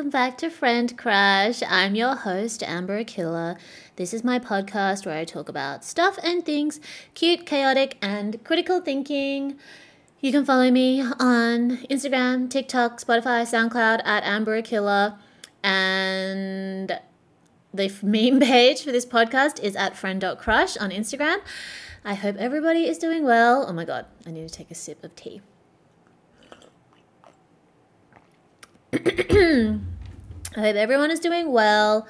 Welcome back to Friend Crush. I'm your host, Amber Akilla. This is my podcast where I talk about stuff and things cute, chaotic, and critical thinking. You can follow me on Instagram, TikTok, Spotify, SoundCloud at Amber Akilla. And the meme page for this podcast is at friend.crush on Instagram. I hope everybody is doing well. Oh my god, I need to take a sip of tea. I hope everyone is doing well.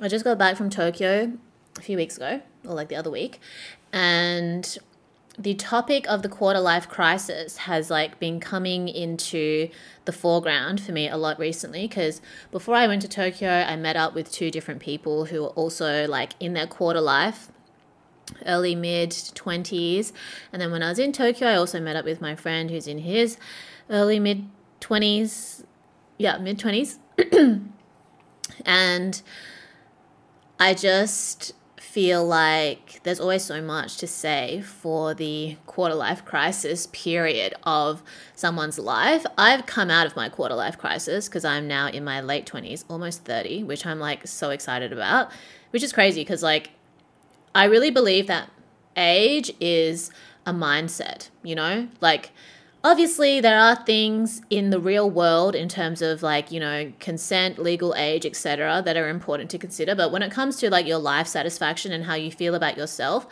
I just got back from Tokyo a few weeks ago, or like the other week, and the topic of the quarter life crisis has like been coming into the foreground for me a lot recently because before I went to Tokyo, I met up with two different people who were also like in their quarter life early mid 20s and then when I was in Tokyo I also met up with my friend who's in his early mid 20s yeah, mid 20s. and I just feel like there's always so much to say for the quarter life crisis period of someone's life. I've come out of my quarter life crisis because I'm now in my late 20s, almost 30, which I'm like so excited about, which is crazy because like I really believe that age is a mindset, you know? Like obviously there are things in the real world in terms of like you know consent legal age etc that are important to consider. But when it comes to like your life satisfaction and how you feel about yourself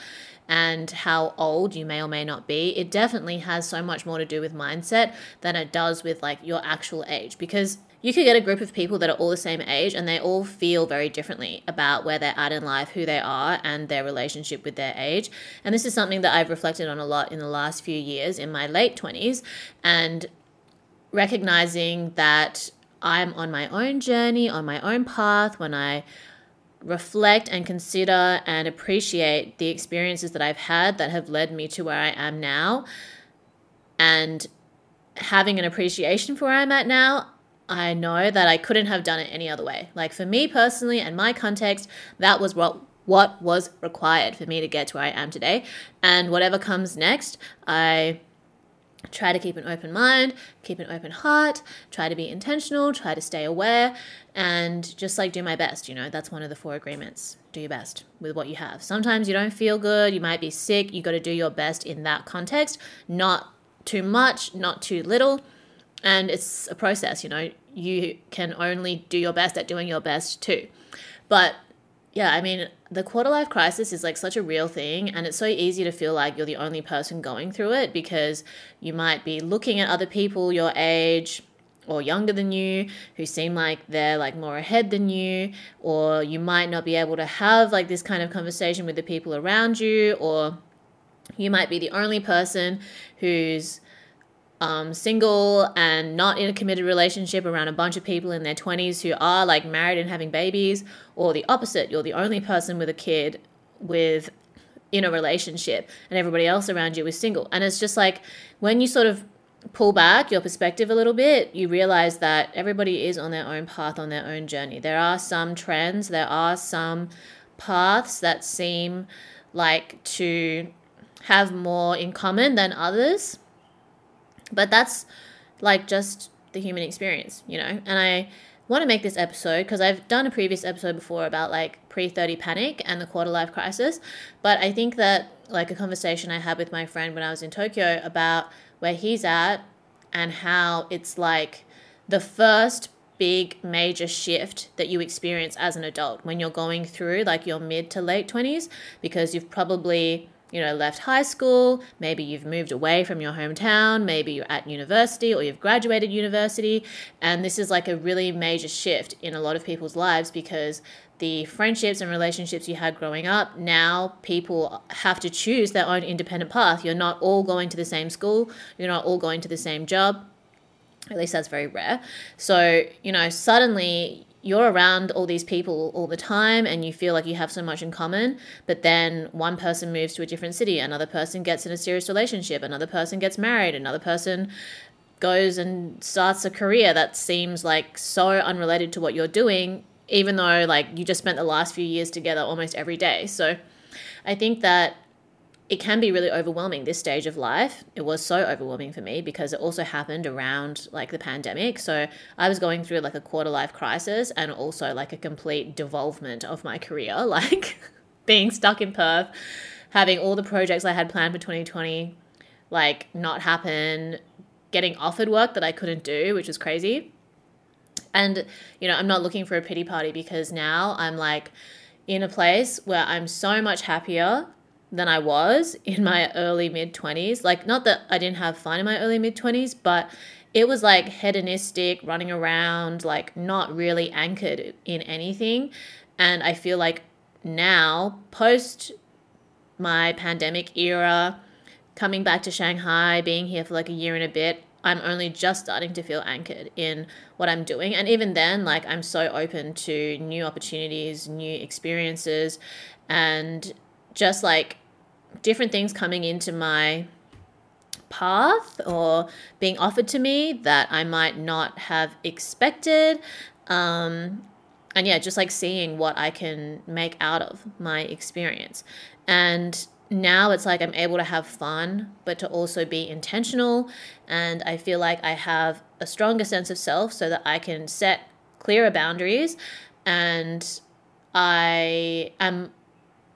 and how old you may or may not be it definitely has so much more to do with mindset than it does with like your actual age. Because you could get a group of people that are all the same age and they all feel very differently about where they're at in life, who they are, and their relationship with their age. And this is something that I've reflected on a lot in the last few years in my late 20s and recognizing that I'm on my own journey, on my own path when I reflect and consider and appreciate the experiences that I've had that have led me to where I am now. And having an appreciation for where I'm at now, I know that I couldn't have done it any other way. Like for me personally and my context, that was what what was required for me to get to where I am today. And whatever comes next, I try to keep an open mind, keep an open heart, try to be intentional, try to stay aware, and just like do my best. You know, that's one of the four agreements. Do your best with what you have. Sometimes you don't feel good, you might be sick, you got to do your best in that context, not too much, not too little and it's a process you know you can only do your best at doing your best too. But yeah i mean the quarter life crisis is like such a real thing and it's so easy to feel like you're the only person going through it because you might be looking at other people your age or younger than you who seem like they're like more ahead than you or you might not be able to have like this kind of conversation with the people around you or you might be the only person who's um, single and not in a committed relationship around a bunch of people in their 20s who are like married and having babies, or the opposite, you're the only person with a kid with in a relationship and everybody else around you is single. And it's just like when you sort of pull back your perspective a little bit, you realize that everybody is on their own path, on their own journey. There are some trends, there are some paths that seem like to have more in common than others but that's like just the human experience, you know? And I want to make this episode because I've done a previous episode before about like pre 30 panic and the quarter life crisis. But I think that like a conversation I had with my friend when I was in Tokyo about where he's at and how it's like the first big major shift that you experience as an adult when you're going through like your mid to late 20s because you've probably you know, left high school, maybe you've moved away from your hometown, maybe you're at university or you've graduated university. And this is like a really major shift in a lot of people's lives because the friendships and relationships you had growing up, now people have to choose their own independent path. You're not all going to the same school, you're not all going to the same job. At least that's very rare. So, you know, suddenly you're around all these people all the time and you feel like you have so much in common, but then one person moves to a different city, another person gets in a serious relationship, another person gets married, another person goes and starts a career that seems like so unrelated to what you're doing, even though like you just spent the last few years together almost every day. So I think that it can be really overwhelming this stage of life. It was so overwhelming for me because it also happened around like the pandemic. So I was going through like a quarter life crisis and also like a complete devolvement of my career, like being stuck in Perth, having all the projects I had planned for 2020 like not happen, getting offered work that I couldn't do, which was crazy. And you know, I'm not looking for a pity party because now I'm like in a place where I'm so much happier than I was in my early mid 20s. Like, not that I didn't have fun in my early mid 20s, but it was like hedonistic, running around, like not really anchored in anything. And I feel like now, post my pandemic era, coming back to Shanghai, being here for like a year and a bit, I'm only just starting to feel anchored in what I'm doing. And even then, like, I'm so open to new opportunities, new experiences, and just like different things coming into my path or being offered to me that I might not have expected. Um, and yeah, just like seeing what I can make out of my experience. And now it's like I'm able to have fun, but to also be intentional. And I feel like I have a stronger sense of self so that I can set clearer boundaries and I am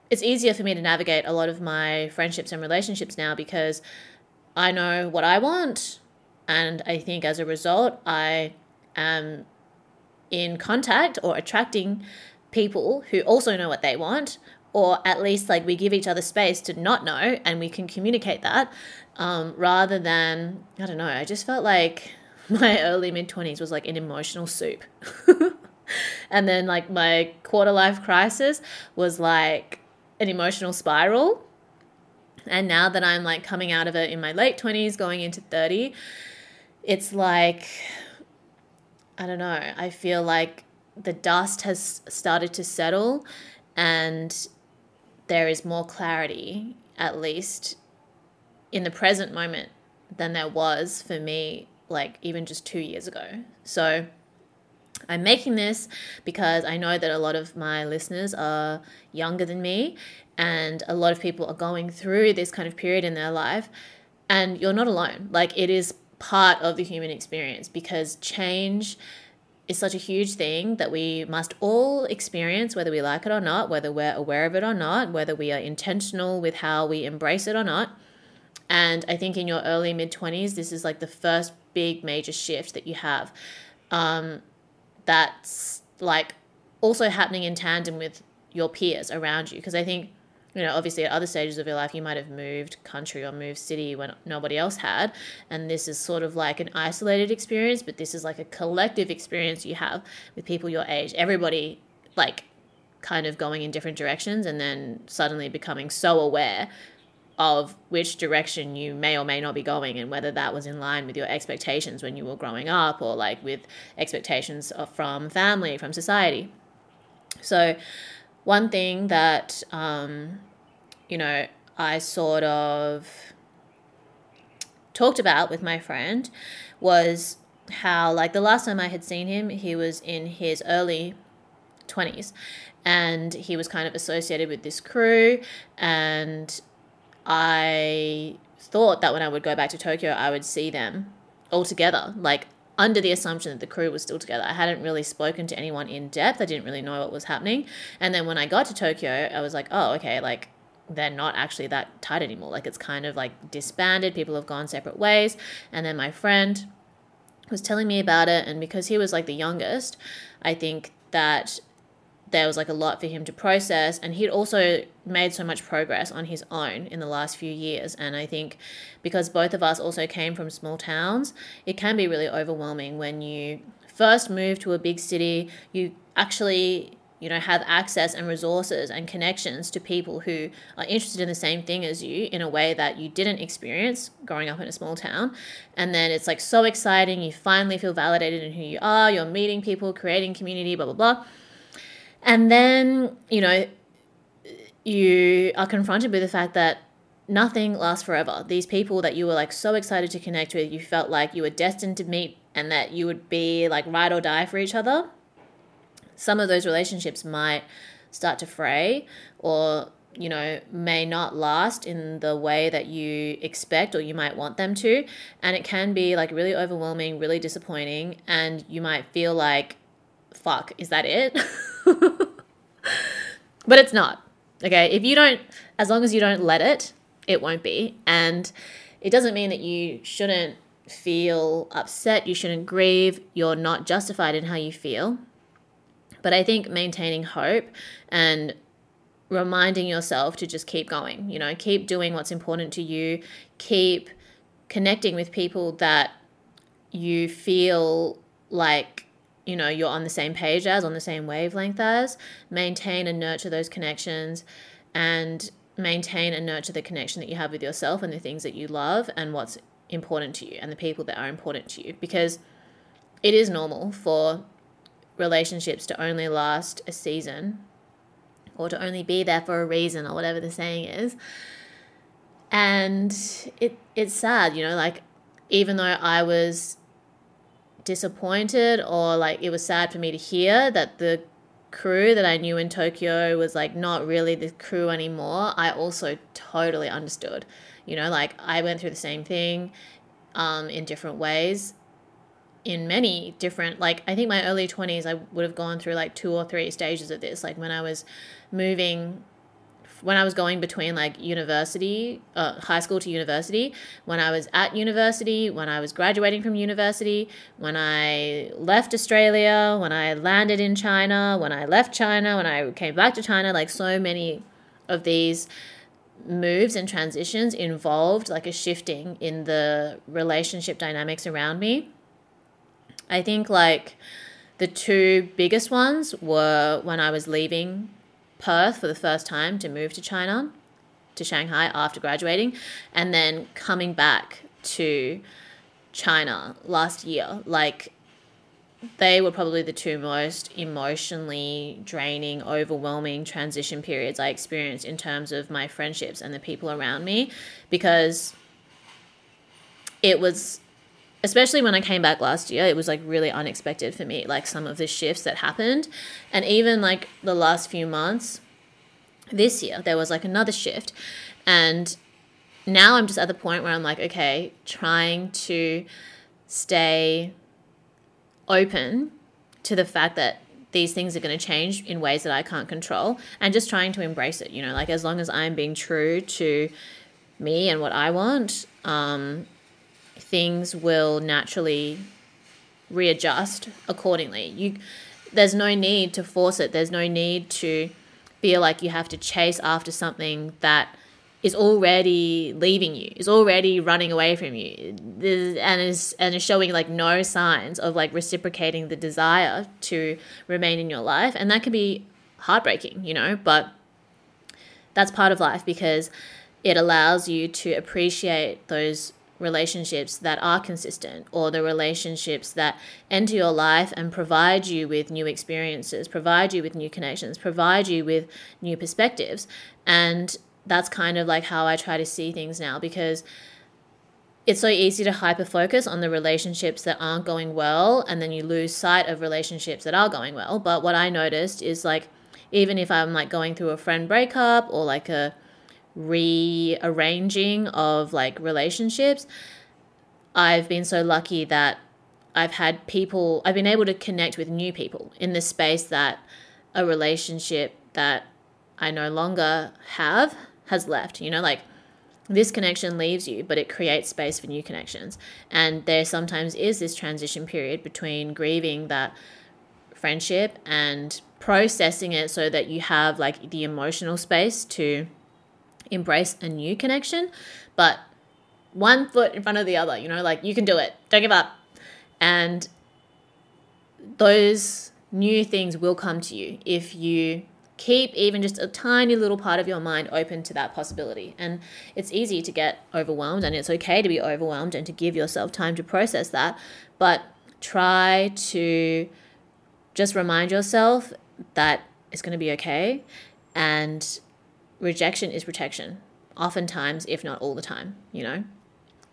it's easier for me to navigate a lot of my friendships and relationships now because I know what I want. And I think as a result, I am in contact or attracting people who also know what they want, or at least like we give each other space to not know and we can communicate that um, rather than, I don't know, I just felt like my early mid 20s was like an emotional soup. and then like my quarter life crisis was like an emotional spiral. And now that I'm like coming out of it in my late 20s, going into 30, it's like, I don't know, I feel like the dust has started to settle and there is more clarity, at least in the present moment, than there was for me, like even just two years ago. So, I'm making this because I know that a lot of my listeners are younger than me, and a lot of people are going through this kind of period in their life, and you're not alone. Like, it is part of the human experience because change is such a huge thing that we must all experience, whether we like it or not, whether we're aware of it or not, whether we are intentional with how we embrace it or not. And I think in your early mid 20s, this is like the first big major shift that you have. Um, that's like also happening in tandem with your peers around you. Because I think, you know, obviously at other stages of your life, you might have moved country or moved city when nobody else had. And this is sort of like an isolated experience, but this is like a collective experience you have with people your age. Everybody, like, kind of going in different directions and then suddenly becoming so aware of which direction you may or may not be going and whether that was in line with your expectations when you were growing up or like with expectations from family, from society. So, one thing that, um, you know, I sort of talked about with my friend was how, like, the last time I had seen him, he was in his early 20s and he was kind of associated with this crew and I thought that when I would go back to Tokyo, I would see them all together. Like, under the assumption that the crew was still together. I hadn't really spoken to anyone in depth. I didn't really know what was happening. And then when I got to Tokyo, I was like, oh, okay, like they're not actually that tight anymore. Like it's kind of like disbanded. People have gone separate ways. And then my friend was telling me about it. And because he was like the youngest, I think that there was like a lot for him to process and he'd also made so much progress on his own in the last few years and i think because both of us also came from small towns it can be really overwhelming when you first move to a big city you actually you know have access and resources and connections to people who are interested in the same thing as you in a way that you didn't experience growing up in a small town and then it's like so exciting you finally feel validated in who you are you're meeting people creating community blah blah blah and then, you know, you are confronted with the fact that nothing lasts forever. These people that you were like so excited to connect with, you felt like you were destined to meet and that you would be like ride or die for each other. Some of those relationships might start to fray or you know may not last in the way that you expect or you might want them to and it can be like really overwhelming really disappointing and you might feel like fuck is that it but it's not. Okay. If you don't, as long as you don't let it, it won't be. And it doesn't mean that you shouldn't feel upset, you shouldn't grieve, you're not justified in how you feel. But I think maintaining hope and reminding yourself to just keep going, you know, keep doing what's important to you, keep connecting with people that you feel like you know you're on the same page as on the same wavelength as maintain and nurture those connections and maintain and nurture the connection that you have with yourself and the things that you love and what's important to you and the people that are important to you. Because it is normal for relationships to only last a season or to only be there for a reason or whatever the saying is. And it it's sad you know like even though I was disappointed or like it was sad for me to hear that the crew that I knew in Tokyo was like not really the crew anymore, I also totally understood. You know, like I went through the same thing um, in different ways in many different like I think my early 20s I would have gone through like two or three stages of this like when I was moving when I was going between like university, uh, high school to university, when I was at university, when I was graduating from university, when I left Australia, when I landed in China, when I left China, when I came back to China, like so many of these moves and transitions involved like a shifting in the relationship dynamics around me. I think like the two biggest ones were when I was leaving Perth for the first time to move to China, to Shanghai after graduating, and then coming back to China last year. Like, they were probably the two most emotionally draining, overwhelming transition periods I experienced in terms of my friendships and the people around me because it was especially when I came back last year, it was like really unexpected for me, like some of the shifts that happened. And even like the last few months this year, there was like another shift. And now I'm just at the point where I'm like, okay, trying to stay open to the fact that these things are going to change in ways that I can't control and just trying to embrace it, you know, like as long as I'm being true to me and what I want, um, things will naturally readjust accordingly. You there's no need to force it. There's no need to feel like you have to chase after something that is already leaving you, is already running away from you, and is and is showing like no signs of like reciprocating the desire to remain in your life, and that can be heartbreaking, you know. But that's part of life because it allows you to appreciate those relationships that are consistent or the relationships that enter your life and provide you with new experiences, provide you with new connections, provide you with new perspectives. And that's kind of like how I try to see things now because it's so easy to hyper focus on the relationships that aren't going well and then you lose sight of relationships that are going well. But what I noticed is like even if I'm like going through a friend breakup or like a rearranging of like relationships, I've been so lucky that I've had people, I've been able to connect with new people in the space that a relationship that I no longer have has left. You know, like this connection leaves you, but it creates space for new connections. And there sometimes is this transition period between grieving that friendship and processing it so that you have like the emotional space to embrace a new connection. But one foot in front of the other, you know, like you can do it. Don't give up. And those new things will come to you if you keep even just a tiny little part of your mind open to that possibility. And it's easy to get overwhelmed, and it's okay to be overwhelmed and to give yourself time to process that. But try to just remind yourself that it's going to be okay. And rejection is protection, oftentimes, if not all the time, you know?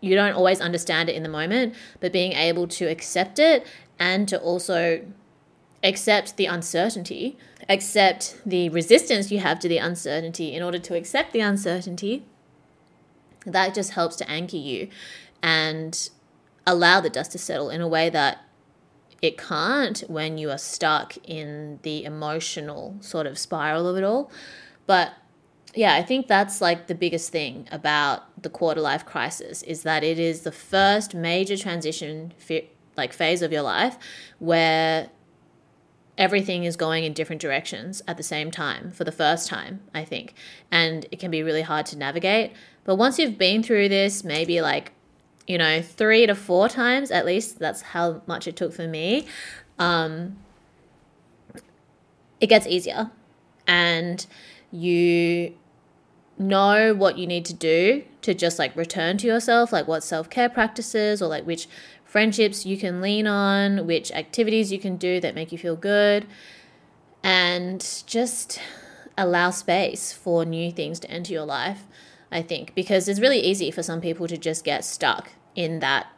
You don't always understand it in the moment, but being able to accept it and to also accept the uncertainty, accept the resistance you have to the uncertainty in order to accept the uncertainty, that just helps to anchor you and allow the dust to settle in a way that it can't when you are stuck in the emotional sort of spiral of it all. But yeah, I think that's like the biggest thing about the quarter life crisis is that it is the first major transition like phase of your life where everything is going in different directions at the same time for the first time, I think. And it can be really hard to navigate. But once you've been through this, maybe like, you know, three to four times at least, that's how much it took for me, um, it gets easier. And you know what you need to do to just like return to yourself, like what self care practices or like which friendships you can lean on, which activities you can do that make you feel good, and just allow space for new things to enter your life. I think because it's really easy for some people to just get stuck in that,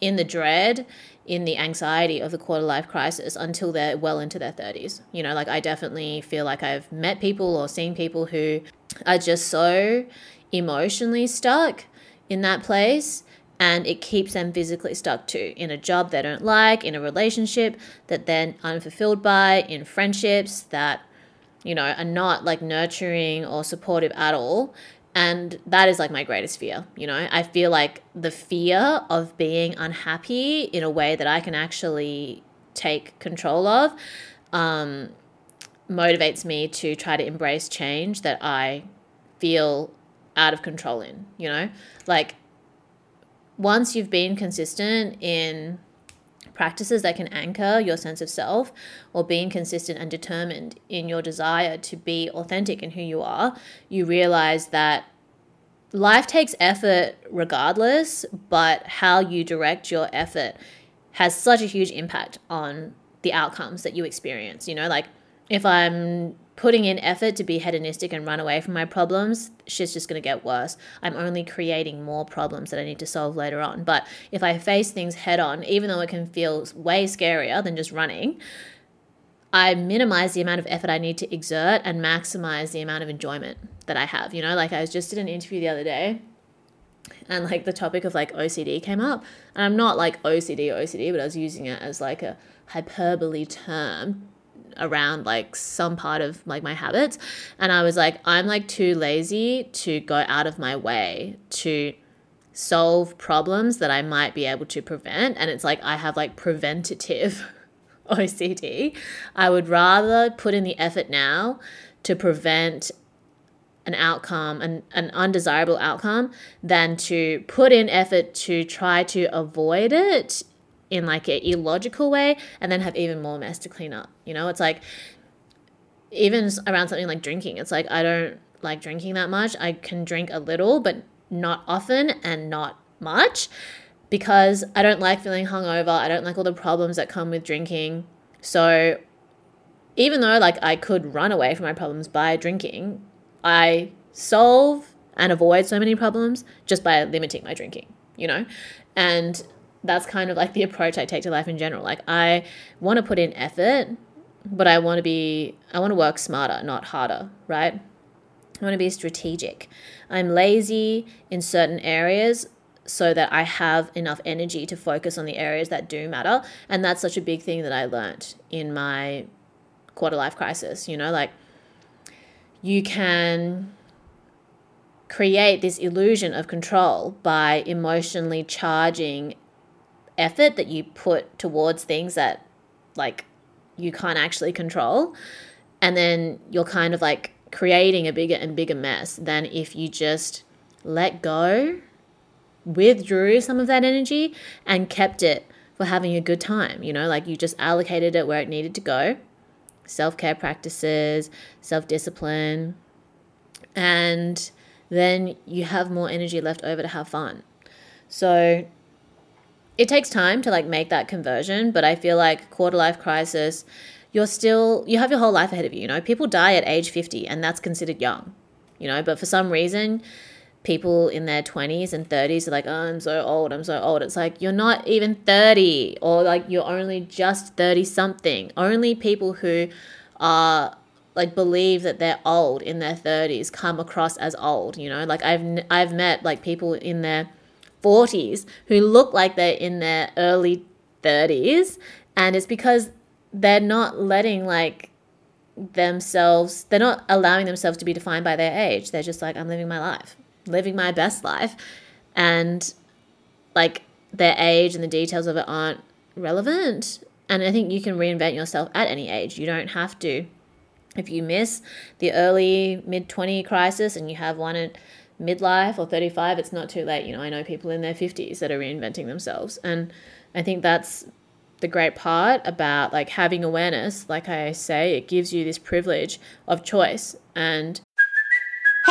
in the dread, in the anxiety of the quarter life crisis until they're well into their 30s. You know, like I definitely feel like I've met people or seen people who are just so emotionally stuck in that place and it keeps them physically stuck too in a job they don't like, in a relationship that they're unfulfilled by, in friendships that, you know, are not like nurturing or supportive at all. And that is like my greatest fear. You know, I feel like the fear of being unhappy in a way that I can actually take control of um, motivates me to try to embrace change that I feel out of control in, you know? Like, once you've been consistent in practices that can anchor your sense of self or being consistent and determined in your desire to be authentic in who you are, you realize that life takes effort regardless, but how you direct your effort has such a huge impact on the outcomes that you experience. You know, like if I'm putting in effort to be hedonistic and run away from my problems, shit's just going to get worse. I'm only creating more problems that I need to solve later on. But if I face things head on, even though it can feel way scarier than just running, I minimize the amount of effort I need to exert and maximize the amount of enjoyment that I have. You know, like I was just did an interview the other day and like the topic of like OCD came up. And I'm not like OCD, OCD, but I was using it as like a hyperbole term around like some part of like my habits and I was like I'm like too lazy to go out of my way to solve problems that I might be able to prevent and it's like I have like preventative OCD I would rather put in the effort now to prevent an outcome, an, an undesirable outcome, than to put in effort to try to avoid it in like an illogical way and then have even more mess to clean up. You know, it's like even around something like drinking, it's like I don't like drinking that much. I can drink a little, but not often and not much because I don't like feeling hungover. I don't like all the problems that come with drinking. So even though like I could run away from my problems by drinking, I solve and avoid so many problems just by limiting my drinking, you know? And that's kind of like the approach I take to life in general. Like I want to put in effort, but I want to be I want to work smarter, not harder, right? I want to be strategic. I'm lazy in certain areas so that I have enough energy to focus on the areas that do matter. And that's such a big thing that I learned in my quarter life crisis. You know, like you can create this illusion of control by emotionally charging effort that you put towards things that like you can't actually control. And then you're kind of like creating a bigger and bigger mess than if you just let go withdrew some of that energy and kept it for having a good time you know? Like you just allocated it where it needed to go. Self-care practices self-discipline. And then you have more energy left over to have fun. So it takes time to like make that conversion, but I feel like quarter life crisis, you're still you have your whole life ahead of you, you know. People die at age 50 and that's considered young. You know, but for some reason people in their 20s and 30s are like, "Oh, I'm so old. I'm so old." It's like you're not even 30 or like you're only just 30 something. Only people who are like believe that they're old in their 30s come across as old you know like i've i've met like people in their 40s who look like they're in their early 30s and it's because they're not letting like themselves they're not allowing themselves to be defined by their age. They're just like i'm living my life living my best life and like their age and the details of it aren't relevant. And i think you can reinvent yourself at any age. You don't have to. If you miss the early mid 20 crisis and you have one at midlife or 35, it's not too late. You know, I know people in their 50s that are reinventing themselves. And I think that's the great part about like having awareness. Like I say, it gives you this privilege of choice. And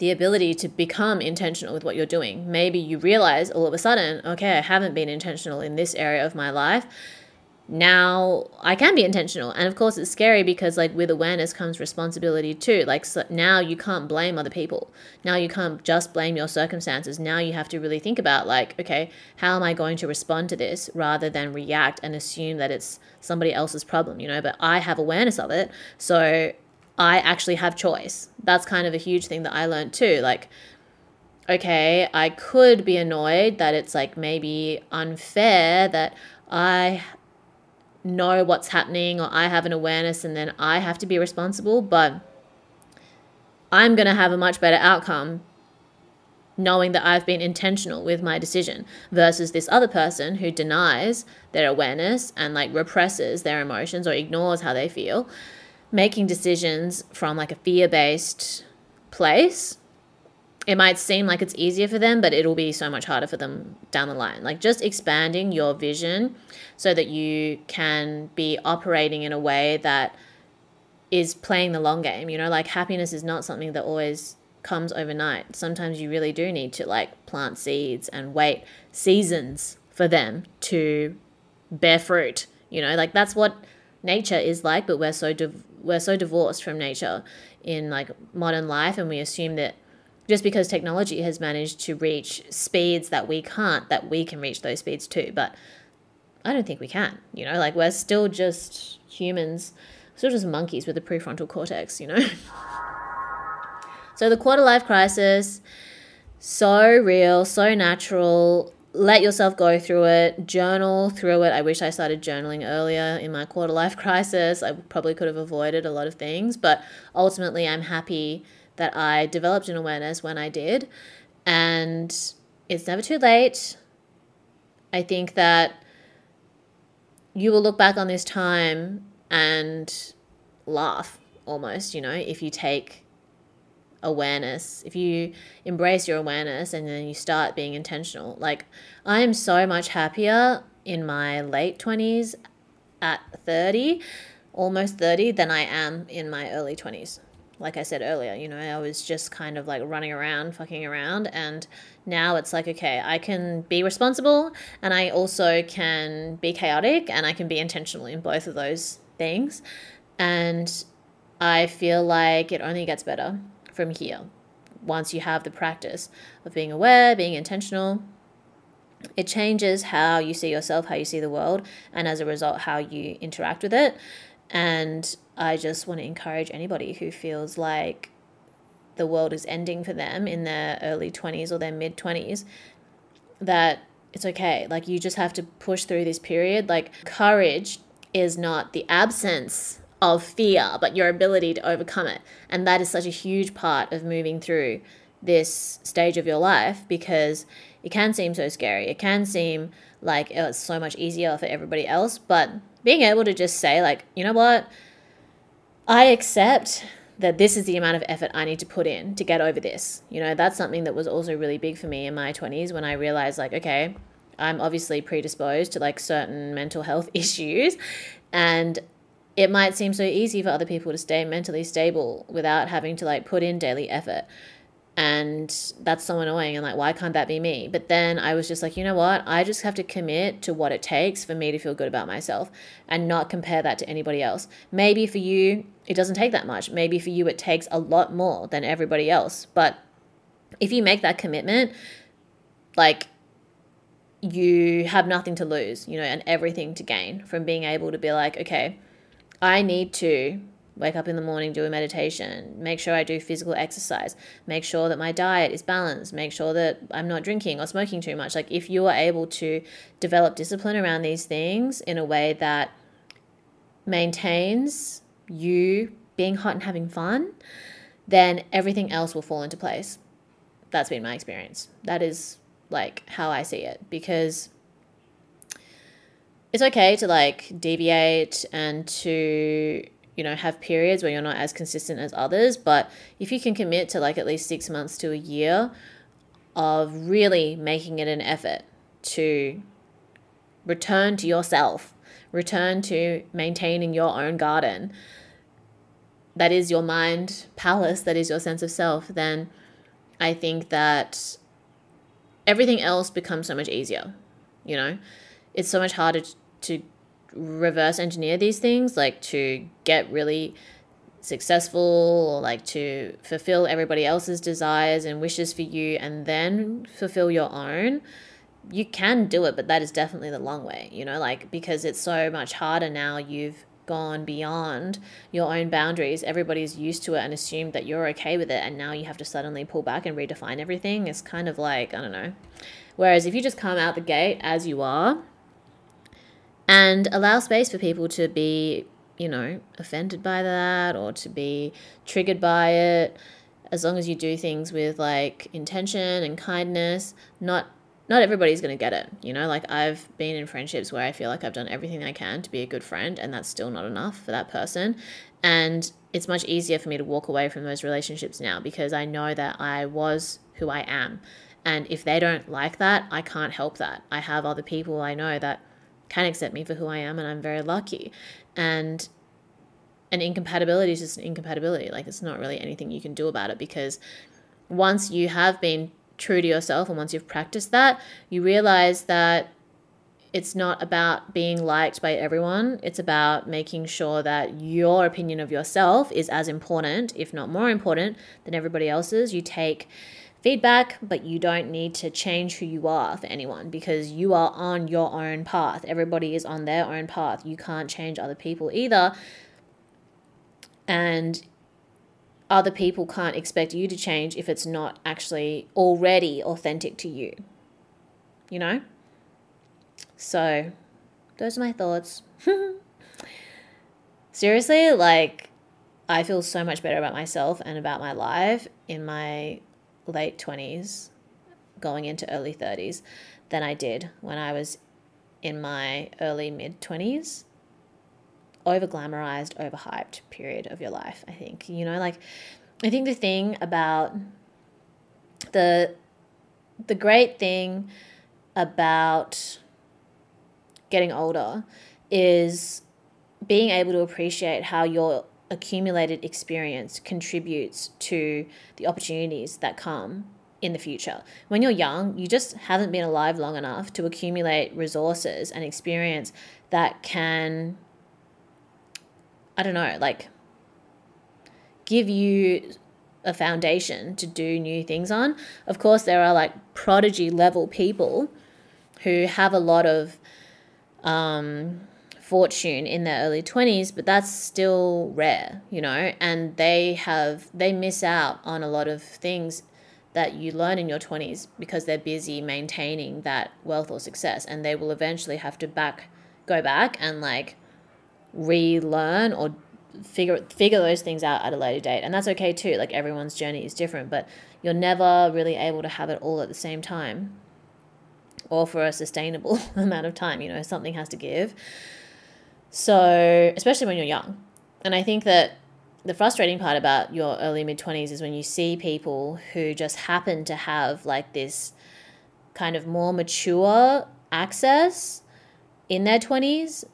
The ability to become intentional with what you're doing. Maybe you realize all of a sudden, okay, I haven't been intentional in this area of my life. Now I can be intentional. And of course, it's scary because, like, with awareness comes responsibility too. Like, so now you can't blame other people. Now you can't just blame your circumstances. Now you have to really think about, like, okay, how am I going to respond to this rather than react and assume that it's somebody else's problem, you know? But I have awareness of it. So I actually have choice. That's kind of a huge thing that I learned too. Like, okay, I could be annoyed that it's like maybe unfair that I know what's happening or I have an awareness and then I have to be responsible, but I'm going to have a much better outcome knowing that I've been intentional with my decision versus this other person who denies their awareness and like represses their emotions or ignores how they feel making decisions from like a fear based place, it might seem like it's easier for them, but it'll be so much harder for them down the line. Like just expanding your vision so that you can be operating in a way that is playing the long game. You know, like happiness is not something that always comes overnight. Sometimes you really do need to like plant seeds and wait seasons for them to bear fruit. You know, like that's what nature is like, but we're so div- we're so divorced from nature in like modern life, and we assume that just because technology has managed to reach speeds that we can't, that we can reach those speeds too. But I don't think we can. You know, like we're still just humans, still just monkeys with a prefrontal cortex. You know. so the quarter life crisis, so real, so natural let yourself go through it, journal through it. I wish I started journaling earlier in my quarter life crisis. I probably could have avoided a lot of things, but ultimately, I'm happy that I developed an awareness when I did. And it's never too late. I think that you will look back on this time and laugh almost, you know, if you take awareness, if you embrace your awareness and then you start being intentional. Like, I am so much happier in my late 20s at 30, almost 30, than I am in my early 20s. Like I said earlier, you know, I was just kind of like running around, fucking around. And now it's like, okay, I can be responsible and I also can be chaotic and I can be intentional in both of those things. And I feel like it only gets better from here once you have the practice of being aware, being intentional. It changes how you see yourself, how you see the world, and as a result, how you interact with it. And I just want to encourage anybody who feels like the world is ending for them in their early 20s or their mid 20s that it's okay. Like, you just have to push through this period. Like, courage is not the absence of fear, but your ability to overcome it. And that is such a huge part of moving through this stage of your life because it can seem so scary. It can seem like it's so much easier for everybody else. But being able to just say, like, you know what? I accept that this is the amount of effort I need to put in to get over this. You know, that's something that was also really big for me in my 20s when I realized, like, okay, I'm obviously predisposed to like certain mental health issues. And it might seem so easy for other people to stay mentally stable without having to like put in daily effort. And that's so annoying and like why can't that be me? But then i was just like you know what? I just have to commit to what it takes for me to feel good about myself and not compare that to anybody else. Maybe for you it doesn't take that much. Maybe for you it takes a lot more than everybody else. But if you make that commitment like you have nothing to lose you know and everything to gain from being able to be like okay I need to wake up in the morning, do a meditation, make sure I do physical exercise, make sure that my diet is balanced, make sure that I'm not drinking or smoking too much. Like, if you are able to develop discipline around these things in a way that maintains you being hot and having fun, then everything else will fall into place. That's been my experience. That is like how I see it because it's okay to like deviate and to you know have periods where you're not as consistent as others but if you can commit to like at least six months to a year of really making it an effort to return to yourself return to maintaining your own garden that is your mind palace that is your sense of self then i think that everything else becomes so much easier you know? It's so much harder to reverse engineer these things, like to get really successful or like to fulfill everybody else's desires and wishes for you and then fulfill your own you can do it but that is definitely the long way you know like because it's so much harder now. You've gone beyond your own boundaries. Everybody's used to it and assumed that you're okay with it and now you have to suddenly pull back and redefine everything. It's kind of like i don't know. Whereas if you just come out the gate as you are and allow space for people to be, you know, offended by that or to be triggered by it. As long as you do things with like intention and kindness, not not everybody's going to get it. You know, like I've been in friendships where I feel like I've done everything I can to be a good friend, and that's still not enough for that person. And it's much easier for me to walk away from those relationships now because I know that I was who I am. And if they don't like that, I can't help that. I have other people I know that can accept me for who I am, and I'm very lucky. And an incompatibility is just an incompatibility. Like it's not really anything you can do about it because once you have been true to yourself and once you've practiced that, you realize that it's not about being liked by everyone. It's about making sure that your opinion of yourself is as important, if not more important, than everybody else's. You take feedback, but you don't need to change who you are for anyone because you are on your own path. Everybody is on their own path. You can't change other people either. And other people can't expect you to change if it's not actually already authentic to you. You know? So, those are my thoughts. Seriously, like, I feel so much better about myself and about my life in my late 20s, going into early 30s, than I did when I was in my early mid 20s. over glamorized, overhyped period of your life, I think. You know, like I think the thing about the the great thing about getting older is being able to appreciate how your accumulated experience contributes to the opportunities that come in the future. When you're young, you just haven't been alive long enough to accumulate resources and experience that can, I don't know, like give you a foundation to do new things on. Of course, there are like prodigy level people who have a lot of um, fortune in their early 20s, but that's still rare, you know, and they have, they miss out on a lot of things that you learn in your 20s because they're busy maintaining that wealth or success and they will eventually have to back go back and like relearn or figure figure those things out at a later date. And that's okay too like everyone's journey is different but you're never really able to have it all at the same time or for a sustainable amount of time you know something has to give so especially when you're young and i think that the frustrating part about your early mid 20s is when you see people who just happen to have like this kind of more mature access in their 20s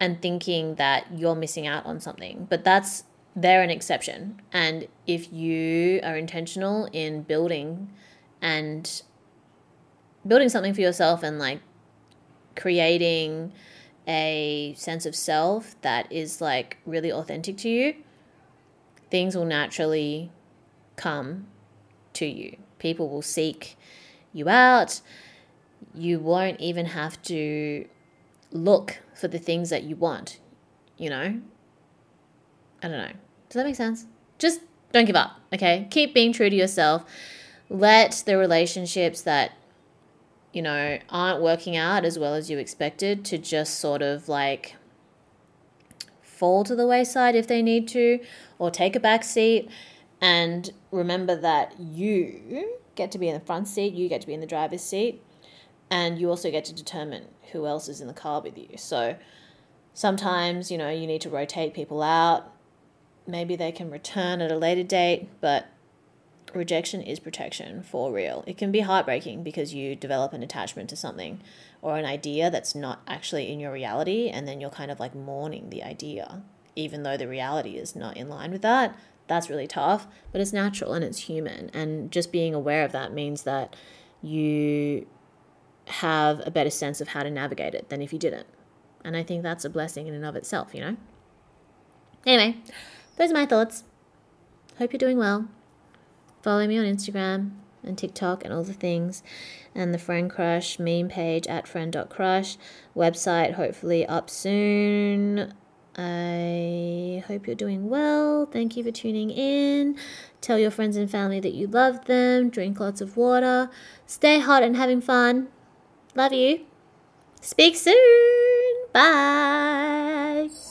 and thinking that you're missing out on something. But that's they're an exception. And if you are intentional in building and building something for yourself and like creating a sense of self that is like really authentic to you, things will naturally come to you. People will seek you out. You won't even have to look for the things that you want, you know? I don't know. Does that make sense? Just don't give up, okay? Keep being true to yourself. Let the relationships that, you know, aren't working out as well as you expected to just sort of like fall to the wayside if they need to or take a back seat and remember that you get to be in the front seat, you get to be in the driver's seat, and you also get to determine who else is in the car with you. So sometimes, you know, you need to rotate people out. Maybe they can return at a later date, but rejection is protection for real. It can be heartbreaking because you develop an attachment to something or an idea that's not actually in your reality, and then you're kind of like mourning the idea, even though the reality is not in line with that. That's really tough, but it's natural and it's human. And just being aware of that means that you have a better sense of how to navigate it than if you didn't. And I think that's a blessing in and of itself, you know? Anyway, those are my thoughts. Hope you're doing well. Follow me on Instagram and TikTok and all the things. And the Friend Crush meme page at friend.crush. Website hopefully up soon. I hope you're doing well. Thank you for tuning in. Tell your friends and family that you love them. Drink lots of water. Stay hot and having fun. Love you. Speak soon. Bye.